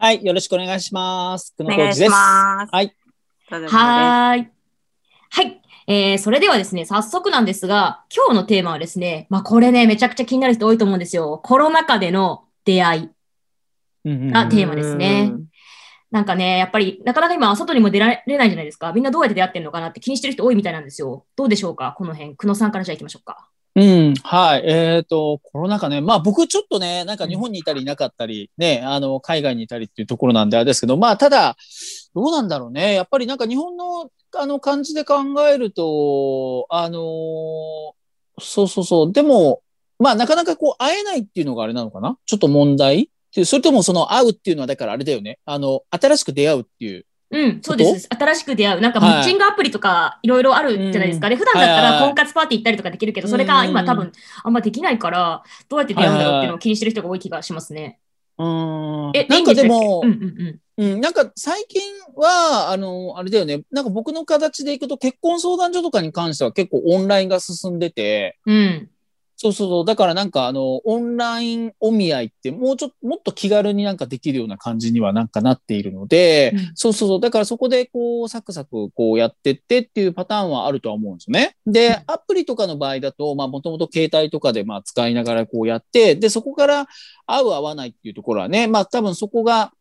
はい、よろしくお願いします。久野浩二です。はい。はい。はい。えー、それではですね、早速なんですが、今日のテーマはですね、まあこれね、めちゃくちゃ気になる人多いと思うんですよ。コロナ禍での出会いがテーマですね。なんかね、やっぱり、なかなか今、外にも出られないじゃないですか。みんなどうやって出会ってんのかなって気にしてる人多いみたいなんですよ。どうでしょうか？この辺。久野さんからじゃあ行きましょうか。うん、はい。えっ、ー、と、コロナ禍ね。まあ僕ちょっとね、なんか日本にいたりいなかったり、ね、あの、海外にいたりっていうところなんであれですけど、まあただ、どうなんだろうね。やっぱりなんか日本の、あの、感じで考えると、あのー、そうそうそう。でも、まあなかなかこう会えないっていうのがあれなのかな？ちょっと問題？それともその会うっていうのはだからあれだよね。あの、新しく出会うっていううん、そうです。新しく出会う。なんか、マッチングアプリとか、いろいろあるじゃないですか。はい、で、普段だったら婚活パーティー行ったりとかできるけど、それが今多分、あんまできないから、どうやって出会うんだろうっていうのを気にしてる人が多い気がしますね。うん。え、なんかでも、うんうんうん、うん、なんか最近は、あの、あれだよね、なんか僕の形でいくと結婚相談所とかに関しては結構オンラインが進んでて、うん。そうそうそう。だからなんかあの、オンラインお見合いってもうちょっと、もっと気軽になんかできるような感じにはなんかなっているので、うん、そうそうそう。だからそこでこう、サクサクこうやってってっていうパターンはあるとは思うんですよね。で、アプリとかの場合だと、まあもともと携帯とかでまあ使いながらこうやって、で、そこから合う合わないっていうところはね、まあ多分そこが、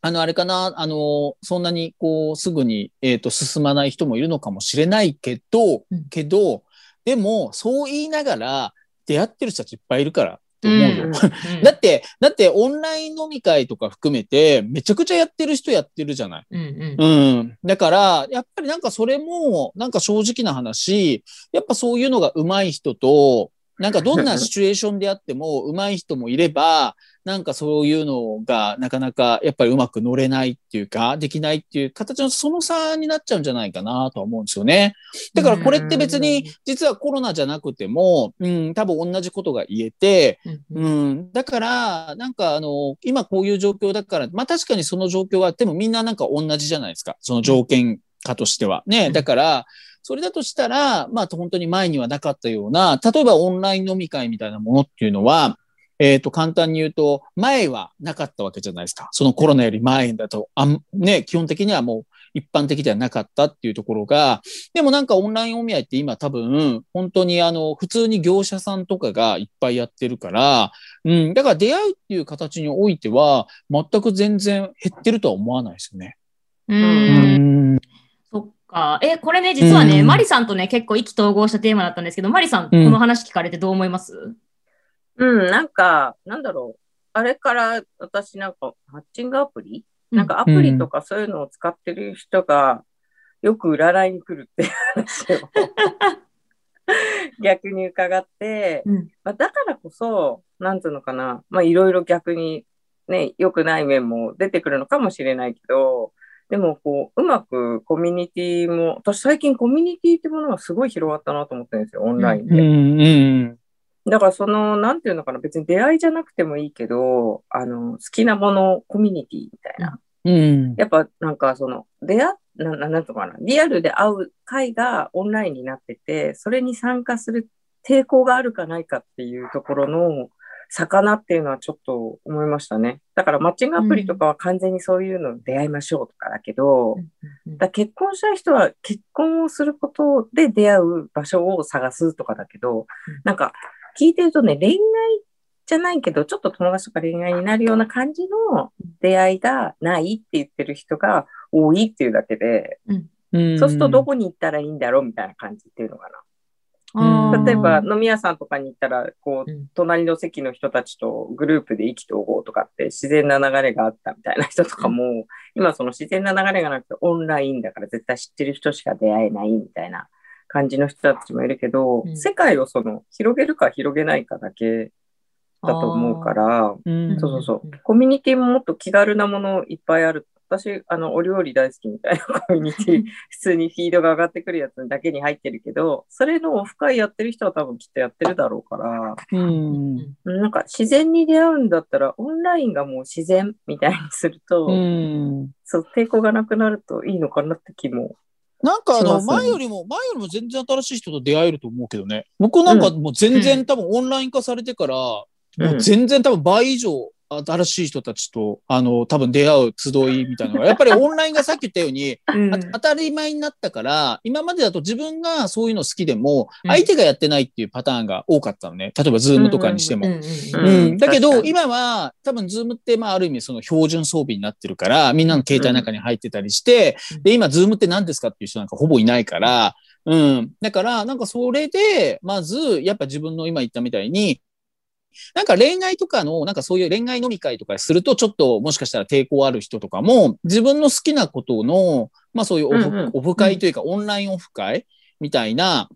あの、あれかな、あの、そんなにこう、すぐに、えっ、ー、と、進まない人もいるのかもしれないけど、うん、けど、でも、そう言いながら、出会ってる人たちいっぱいいるからと思うよ。うん、だって、だってオンライン飲み会とか含めて、めちゃくちゃやってる人やってるじゃない。うん、うん、だから、やっぱりなんかそれも、なんか正直な話、やっぱそういうのが上手い人と、なんかどんな シチュエーションであっても上手い人もいれば、なんかそういうのがなかなかやっぱりうまく乗れないっていうか、できないっていう形のその差になっちゃうんじゃないかなとは思うんですよね。だからこれって別に実はコロナじゃなくても、うん、多分同じことが言えて、うん、だからなんかあの、今こういう状況だから、まあ確かにその状況はでもみんななんか同じじゃないですか。その条件化としては。ね。だから、それだとしたら、まあ本当に前にはなかったような、例えばオンライン飲み会みたいなものっていうのは、えっ、ー、と、簡単に言うと、前はなかったわけじゃないですか。そのコロナより前だと、あん、ね、基本的にはもう一般的ではなかったっていうところが、でもなんかオンラインお見合いって今多分、本当にあの、普通に業者さんとかがいっぱいやってるから、うん、だから出会うっていう形においては、全く全然減ってるとは思わないですよね。うん。うんか。え、これね、実はね、うん、マリさんとね、結構意気投合したテーマだったんですけど、マリさん、この話聞かれてどう思います？うん、なんか、なんだろう。あれから私なんか、マッチングアプリ、うん、なんかアプリとかそういうのを使ってる人が、よく占いに来るっていう話を 逆に伺って、うん、まあ、だからこそ、なんつうのかな、まあいろいろ逆にね、良くない面も出てくるのかもしれないけど、でも、こう、うまくコミュニティも、私最近コミュニティってものがすごい広がったなと思ってるんですよ、オンラインで。うんうんだからその、なんていうのかな、別に出会いじゃなくてもいいけど、あの、好きなもの、コミュニティみたいな。うん、やっぱなんかその、出会な、なんとかな、リアルで会う会がオンラインになってて、それに参加する抵抗があるかないかっていうところの、魚っていうのはちょっと思いましたね。だからマッチングアプリとかは完全にそういうのに出会いましょうとかだけど、だ結婚したい人は結婚をすることで出会う場所を探すとかだけど、なんか聞いてるとね、恋愛じゃないけど、ちょっと友達とか恋愛になるような感じの出会いがないって言ってる人が多いっていうだけで、うん、そうするとどこに行ったらいいんだろうみたいな感じっていうのかな。例えば飲み屋さんとかに行ったら、こう、隣の席の人たちとグループで意気投合とかって自然な流れがあったみたいな人とかも、今その自然な流れがなくてオンラインだから絶対知ってる人しか出会えないみたいな感じの人たちもいるけど、うん、世界をその広げるか広げないかだけだと思うから、そうそうそう。コミュニティももっと気軽なものいっぱいある私、あの、お料理大好きみたいなコミュニティ、普通にフィードが上がってくるやつだけに入ってるけど、それのオフ会やってる人は多分きっとやってるだろうから、うん。なんか自然に出会うんだったら、オンラインがもう自然みたいにすると、うん。そう、抵抗がなくなるといいのかなって気も。なんかあの、前よりも、前よりも全然新しい人と出会えると思うけどね。僕なんかもう全然、うん多分オンライン化されてから、もうんう全然多分倍以上新しい人たちと、あの、多分出会う集いみたいなのが、やっぱりオンラインがさっき言ったように、あ当たり前になったから、今までだと自分がそういうの好きでも、うん。相手がやってないっていうパターンが多かったのね。例えば Zoom とかにしても。うんうんううん。ん、だけど、今は、多分、 Zoom って、まあ、ある意味、その標準装備になってるから、みんなの携帯の中に入ってたりして、うん。で、今、 Zoom って何ですかっていう人なんかほぼいないから、うん。だから、なんかそれで、まず、やっぱ自分の今言ったみたいに、なんか恋愛とかの、なんかそういう恋愛飲み会とかすると、ちょっともしかしたら抵抗ある人とかも、自分の好きなことの、まあそういうオフ,、うんうん。オフ会というか、オンラインオフ会みたいな、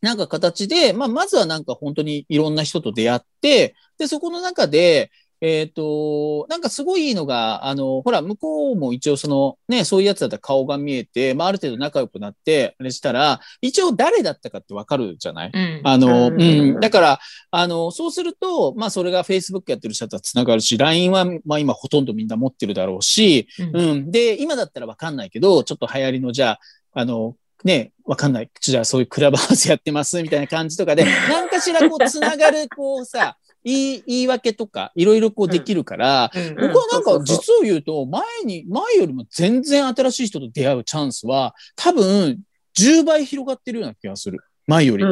なんか形で、まあまずはなんか本当にいろんな人と出会って、で、そこの中で、えっ、と、なんかすごいいいのが、あの、ほら、向こうも一応その、ね、そういうやつだったら顔が見えて、まあある程度仲良くなって、あれしたら、一応誰だったかってわかるじゃない？うん。あの、ううん。ん、だから、あの、そうすると、まあ、それが Facebook やってる人とは繋がるし、LINE は、まあ、今ほとんどみんな持ってるだろうし、うん。うん。で、今だったらわかんないけど、ちょっと流行りの、じゃあ、あの、ね、わかんない。じゃあ、そういうクラブハウスやってます、みたいな感じとかで、何かしらこう、繋がる、こうさ、言い、言い訳とか、いろいろこうできるから、うん僕はなんか実を言うと、前に、前よりも全然新しい人と出会うチャンスは、多分、10倍広がってるような気がする。前より。うん。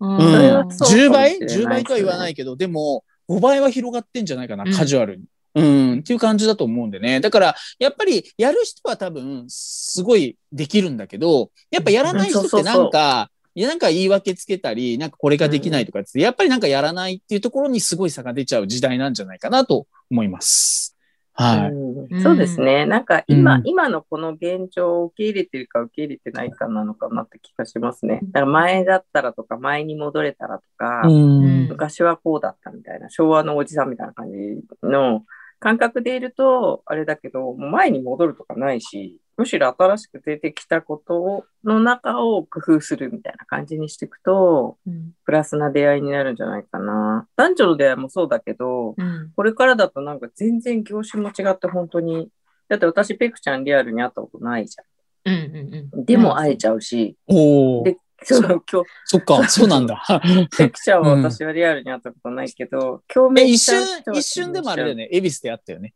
うんうんそれはそう10倍かもしれないですね ?10 倍？とは言わないけど、でも、5倍は広がってんじゃないかな、うんカジュアルに。うん、っていう感じだと思うんでね。だから、やっぱり、やる人は多分、すごいできるんだけど、やっぱやらない人ってなんか、いや、なんか言い訳つけたり、なんかこれができないとかって、やっぱりなんかやらないっていうところにすごい差が出ちゃう時代なんじゃないかなと思います。はい。うんそうですね。なんか今、うん今のこの現状を受け入れてるか受け入れてないかなのかなって気がしますね。だから前だったらとか、前に戻れたらとか、うん。昔はこうだったみたいな、昭和のおじさんみたいな感じの感覚でいると、あれだけど、もう前に戻るとかないし、むしろ新しく出てきたことの中を工夫するみたいな感じにしていくと、うんプラスな出会いになるんじゃないかな。男女の出会いもそうだけど、うんこれからだとなんか全然業種も違って本当に、だって私ペクちゃんリアルに会ったことないじうんうんゃん。でも会えちゃうし、おーでその今日、そっか、そうなんだ。ペクちゃんは私はリアルに会ったことないけど、共え、鳴一しちゃう人、は瞬一瞬でもあれだよね。恵比寿で会ったよね。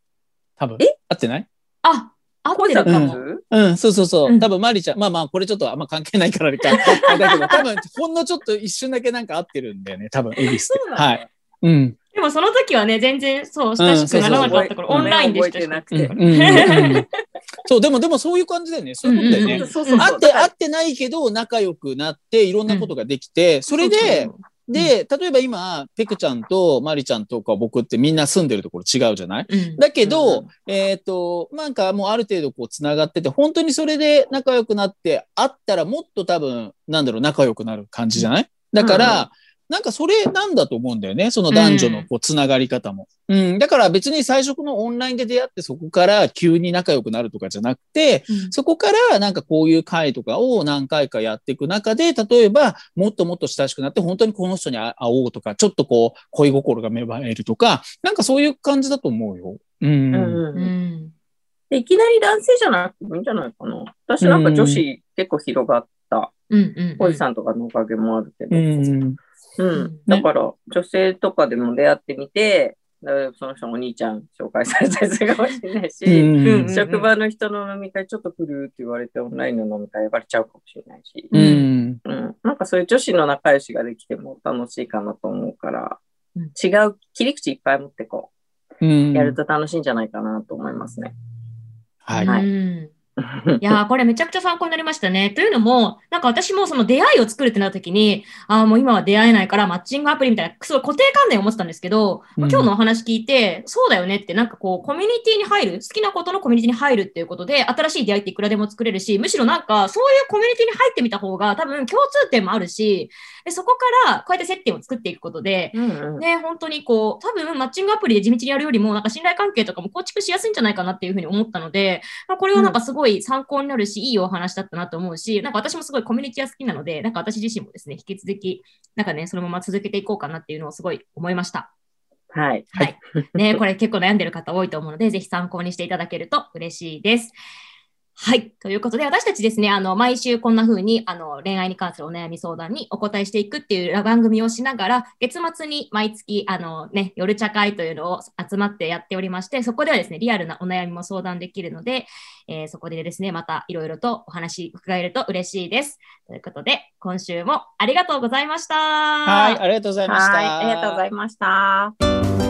多分。え？会ってない？あ、合って恋だったるかも。んうん、そうそうそうう。ん多分、マリちゃん、まあまあ、これちょっとあんま関係ないから あれか。あれだけど、多分、ほんのちょっと一瞬だけなんか合ってるんだよね。多分、恵比寿そうなんで。はい。うん。でもその時はね、全然そう、親しくならなかったから、うんオンラインでしたし覚えてなくてそう、でも、でもそういう感じだよね。そういうことだよね。って、会ってないけど、仲良くなって、いろんなことができて、それで、で、例えば今、ペクちゃんとマリちゃんとか僕ってみんな住んでるところ違うじゃない？うん。だけど、うんえっ、と、なんかもうある程度こう繋がってて、本当にそれで仲良くなって、会ったらもっと多分、なんだろう、仲良くなる感じじゃない？だから、なんかそれなんだと思うんだよね。その男女のこう繋がり方も。うん。だから別に最初のオンラインで出会ってそこから急に仲良くなるとかじゃなくて、うんそこからなんかこういう会とかを何回かやっていく中で、例えばもっともっと親しくなって本当にこの人に会おうとか、ちょっとこう恋心が芽生えるとか、なんかそういう感じだと思うよ。うん。うんううんんでいきなり男性じゃなくてもいいんじゃないかな。私なんか女子結構広がった。うんうんおじさんとかのおかげもあるけど。うん。うん。だから、女性とかでも出会ってみて、だからその人のお兄ちゃん紹介されたりするかもしれないし、うん。職場の人の飲み会ちょっと来るって言われて、オンラインの飲み会呼ばれちゃうかもしれないし、うん。うん。なんかそういう女子の仲良しができても楽しいかなと思うから、うん違う切り口いっぱい持ってこうん。う、やると楽しいんじゃないかなと思いますね。はい。はいうんいやー、これめちゃくちゃ参考になりましたね。というのも、なんか私もその出会いを作るってなった時に、ああ、もう今は出会えないからマッチングアプリみたいな、すごい固定観念を持ってたんですけど、うん。今日のお話聞いて、そうだよねって、なんかこう、コミュニティに入る、好きなことのコミュニティに入るっていうことで、新しい出会いっていくらでも作れるし、むしろなんか、そういうコミュニティに入ってみた方が、多分共通点もあるし、でそこからこうやって接点を作っていくことで、うんうん。ね、本当にこう、多分マッチングアプリで地道にやるよりも、なんか信頼関係とかも構築しやすいんじゃないかなっていうふうに思ったので、まあ、これはなんかすごい参考になるし、いいお話だったなと思うし、なんか私もすごいコミュニティは好きなので、なんか私自身もですね、引き続き、なんかね、そのまま続けていこうかなっていうのをすごい思いました。はい。はい。ね、これ結構悩んでる方多いと思うので、ぜひ参考にしていただけると嬉しいです。はい。ということで、私たちですね、あの、毎週こんな風に、あの、恋愛に関するお悩み相談にお答えしていくっていう番組をしながら、月末に毎月、あのね、夜茶会というのを集まってやっておりまして、そこではですね、リアルなお悩みも相談できるので、えーそこでですね、またいろいろとお話伺えると嬉しいです。ということで、今週もありがとうございました。はい、ありがとうございました。はい。ありがとうございました。